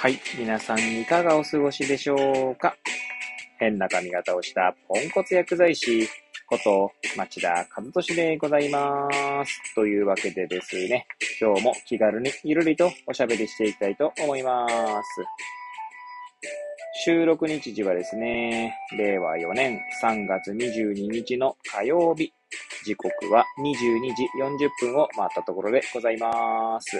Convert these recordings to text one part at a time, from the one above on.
はい。皆さんいかがお過ごしでしょうか？変な髪型をしたポンコツ薬剤師こと町田和俊でございます。というわけでですね、今日も気軽にゆるりとおしゃべりしていきたいと思います。収録日時はですね、令和4年3月22日の火曜日。時刻は22時40分を回ったところでございます。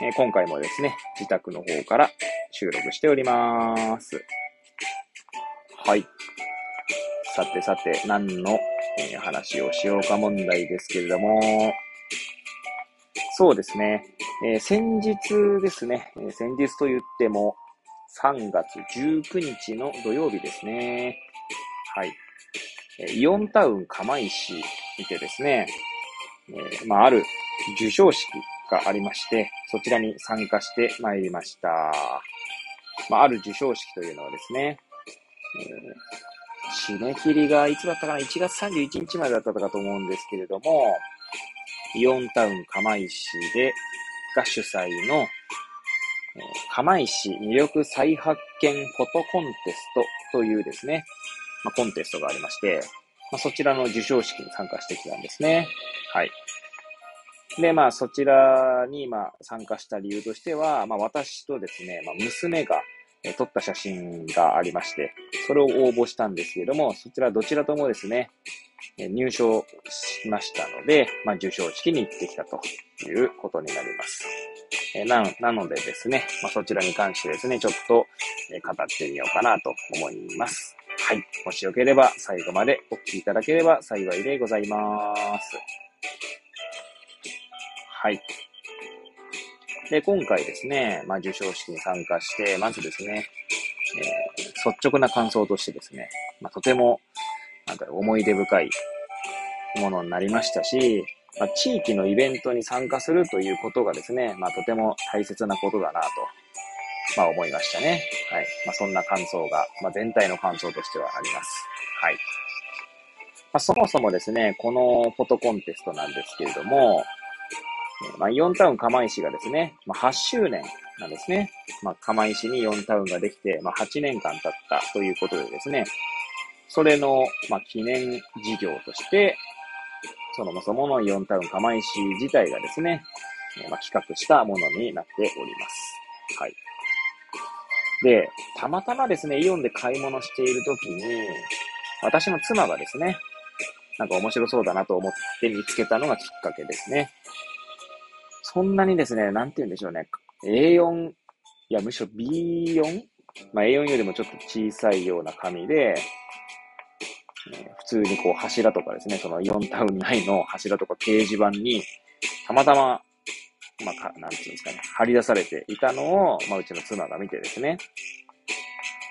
えー今回もですね、自宅の方から収録しております。はい。さてさて、何の、えー話をしようか問題ですけれども、そうですね、えー先日ですね、え先日と言っても、3月19日の土曜日ですね。はい。えイオンタウン釜石にてですね、えまあ、ある授賞式がありまして、そちらに参加してまいりました。まあ、ある授賞式というのはですね、え締め切りがいつだったかな ?1 月31日までだったかと思うんですけれども、イオンタウン釜石で、が主催の、釜石魅力再発見フォトコンテストというですね、まあ、コンテストがありまして、まあ、そちらの授賞式に参加してきたんですね。はい。で、まあ、そちらに、まあ、参加した理由としては、まあ、私とですね、まあ、娘が、え撮った写真がありまして、それを応募したんですけども、そちらどちらともですね、え入賞しましたので、まあ、授賞式に行ってきたということになります。えな、なのでですね、まあ、そちらに関してですね、ちょっと、え語ってみようかなと思います。はい。もしよければ最後までお聞きいただければ幸いでございます。はい。で、今回ですね、まあ、授賞式に参加して、まずですね、えー率直な感想としてですね、まあ、とても、なんだろう、思い出深いものになりましたし、まあ、地域のイベントに参加するということがですね、まあ、とても大切なことだなと、まあ、思いましたね。はい。まあ、そんな感想が、まあ、全体の感想としてはあります。はい。まあ、そもそもですね、このフォトコンテストなんですけれども、まあ、イオンタウン釜石がですね、まあ、8周年なんですね。まあ、釜石にイオンタウンができて、まあ、8年間経ったということでですね、それの、まあ、記念事業として、そもそものイオンタウン釜石自体がですね、まあ、企画したものになっております。はい。で、たまたまですね、イオンで買い物しているときに、私の妻がですね、なんか面白そうだなと思って見つけたのがきっかけですね。そんなにですね、なんて言うんでしょうね。A4、いや、むしろ B4? まあ A4 よりもちょっと小さいような紙で、え普通にこう柱とかですね、そのイオンタウン内の柱とか掲示板に、たまたま、まあ、かなんていうんですかね、貼り出されていたのを、まあ、うちの妻が見てですね、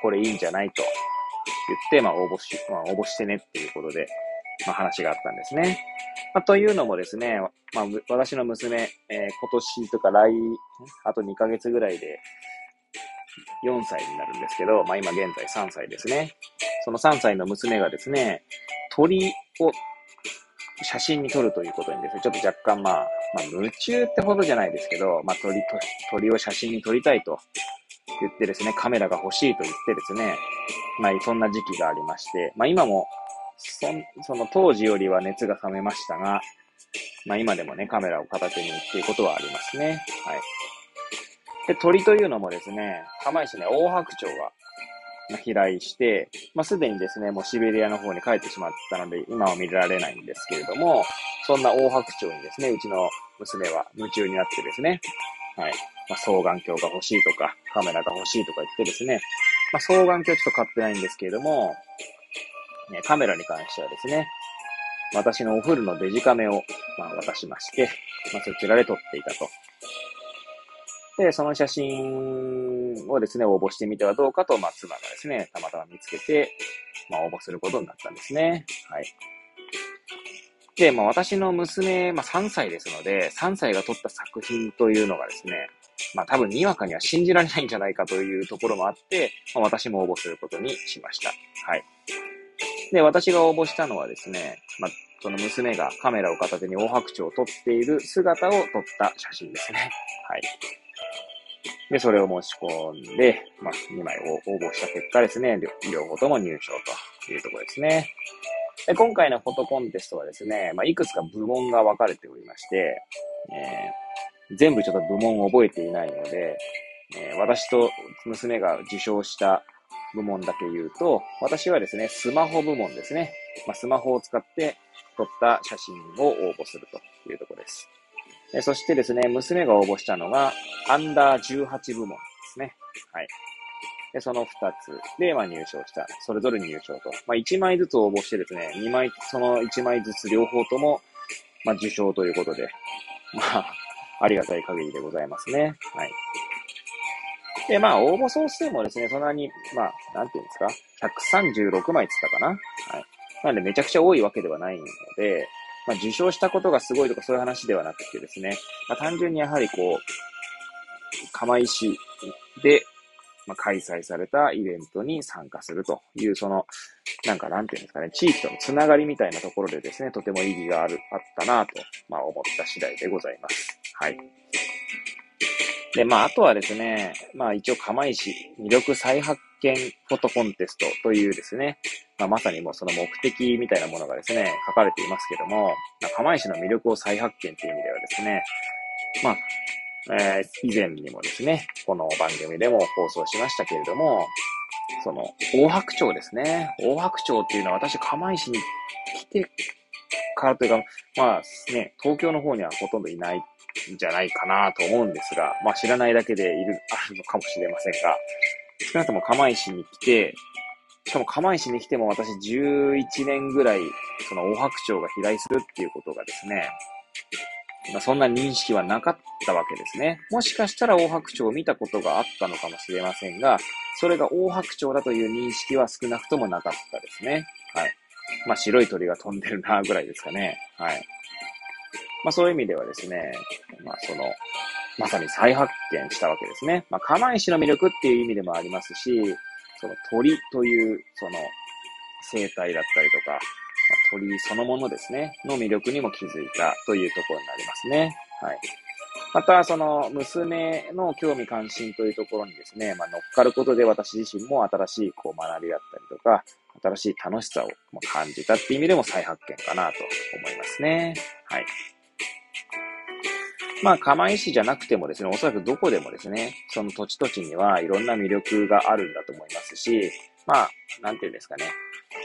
これいいんじゃないと言って、まあ、応募し、まあ、応募してねっていうことで、まあ、話があったんですね。まあ、というのもですね、まあ、私の娘、えー今年とか来、あと2ヶ月ぐらいで4歳になるんですけど、まあ、今現在3歳ですね。その3歳の娘がですね、鳥を写真に撮るということにですね、ちょっと若干まあ、まあ、夢中ってほどじゃないですけど、まあ、鳥、鳥を写真に撮りたいと言ってですね、カメラが欲しいと言ってですね、まあ、そんな時期がありまして、まあ、今も、そ、の当時よりは熱が冷めましたが、まあ、今でもね、カメラを片手にっていうことはありますね。はい。で、鳥というのもですね、釜石ね、大白鳥が飛来して、まあ、すでにですね、もうシベリアの方に帰ってしまったので、今は見られないんですけれども、そんな大白鳥にですね、うちの娘は夢中になってですね、はい。まあ、双眼鏡が欲しいとか、カメラが欲しいとか言ってですね、まあ、双眼鏡ちょっと買ってないんですけれども、カメラに関してはですね、私のお風呂のデジカメを、まあ、渡しまして、まあ、そちらで撮っていたと。で、その写真をですね、応募してみてはどうかと、まあ、妻がですね、たまたま見つけて、まあ、応募することになったんですね。はい。で、まあ、私の娘、まあ、3歳ですので、3歳が撮った作品というのがですね、まあ、多分にわかには信じられないんじゃないかというところもあって、まあ、私も応募することにしました。はい。で、私が応募したのはですね、まあ、その娘がカメラを片手に大白鳥を撮っている姿を撮った写真ですね。はい。で、それを申し込んで、まあ、2枚を応募した結果ですね、両方とも入賞というところですね。で今回のフォトコンテストはですね、まあ、いくつか部門が分かれておりまして、えー、全部ちょっと部門を覚えていないので、えー、私と娘が受賞した部門だけ言うと、私はですね、スマホ部門ですね。まあ、スマホを使って撮った写真を応募するというところです。えそしてですね、娘が応募したのが、アンダー18部門ですね。はい。で、その2つで、まあ、入賞した。それぞれ入賞と。まあ、1枚ずつ応募してですね、2枚、その1枚ずつ両方とも、まあ、受賞ということで、まあ、ありがたい限りでございますね。はい。で、まあ、応募総数もですね、そんなに、まあ、なんていうんですか、136枚つったかな？はい。なんで、めちゃくちゃ多いわけではないので、まあ、受賞したことがすごいとかそういう話ではなくてですね、まあ、単純にやはりこう、釜石で、まあ、開催されたイベントに参加するという、その、なんかなんていうんですかね、地域とのつながりみたいなところでですね、とても意義がある、あったなと、まあ思った次第でございます。はい。で、まあ、あとはですね、まあ一応釜石魅力再発見フォトコンテストというですね、まあ、まさにもうその目的みたいなものがですね、書かれていますけども、まあ、釜石の魅力を再発見という意味ではですね、まあ、えー、以前にもですね、この番組でも放送しましたけれども、その、大白鳥ですね。大白鳥っていうのは私、釜石に来てからというか、まあね、東京の方にはほとんどいないんじゃないかなと思うんですが、まあ知らないだけでいる、あるのかもしれませんが、少なくとも釜石に来て、しかも釜石に来ても私11年ぐらい、その大白鳥が飛来するっていうことがですね、まあ、そんな認識はなかったわけですね。もしかしたら大白鳥を見たことがあったのかもしれませんが、それが大白鳥だという認識は少なくともなかったですね。はい。まあ、白い鳥が飛んでるな、ぐらいですかね。はい。まあ、そういう意味ではですね、まあ、その、まさに再発見したわけですね。まあ、釜石の魅力っていう意味でもありますし、その鳥という、その、生態だったりとかま、鳥そのものですね、の魅力にも気づいたというところになりますね。はい。また、その、娘の興味関心というところにですね、まあ、乗っかることで私自身も新しいこう学びだったりとか、新しい楽しさを感じたっていう意味でも再発見かなと思いますね。はい。まあ、釜石じゃなくてもですね、おそらくどこでもですね、その土地土地にはいろんな魅力があるんだと思いますし、まあ、なんていうんですかね。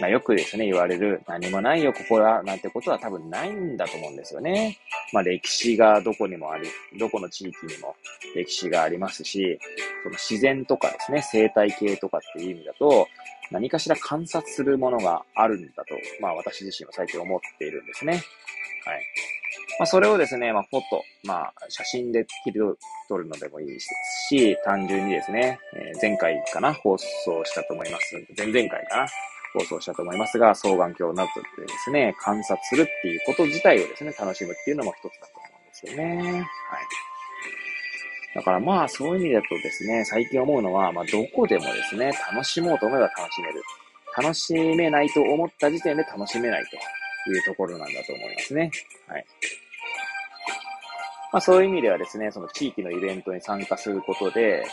まあ、よくですね、言われる、何もないよ、ここは、なんてことは多分ないんだと思うんですよね。まあ、歴史がどこにもあり、どこの地域にも歴史がありますし、その自然とかですね、生態系とかっていう意味だと、何かしら観察するものがあるんだと、まあ、私自身は最近思っているんですね。はい。まあ、それをですね、まあ、フォト、まあ、写真で切り取るのでもいいですし、単純にですね、えー、前回かな、放送したと思います。前々回かな、放送したと思いますが、双眼鏡などでですね、観察するっていうこと自体をですね、楽しむっていうのも一つだと思うんですよね。はい。だからまあ、そういう意味だとですね、最近思うのは、まあ、どこでもですね、楽しもうと思えば楽しめる。楽しめないと思った時点で楽しめないというところなんだと思いますね。はい。まあ、そういう意味ではですね、その地域のイベントに参加することで、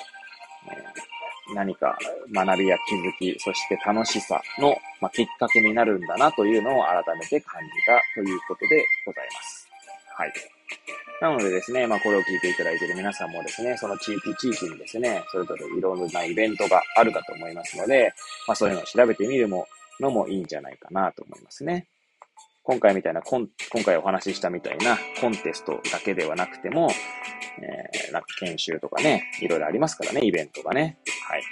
え、何か学びや気づき、そして楽しさの、まあ、きっかけになるんだなというのを改めて感じたということでございます。はい。なのでですね、まあこれを聞いていただいている皆さんもですね、その地域地域にですね、それぞれいろんなイベントがあるかと思いますので、まあそういうのを調べてみるものもいいんじゃないかなと思いますね。今回みたいなコン、今回お話ししたみたいなコンテストだけではなくても、えー、なんか研修とかね、いろいろありますからね、イベントがね。はい。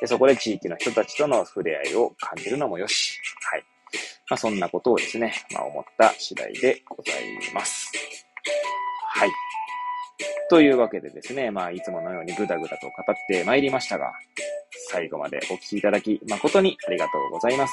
で、そこで地域の人たちとの触れ合いを感じるのもよし。はい。まあ、そんなことをですね、まあ、思った次第でございます。はい。というわけでですね、まあ、いつものようにぐだぐだと語ってまいりましたが、最後までお聞きいただき誠にありがとうございます。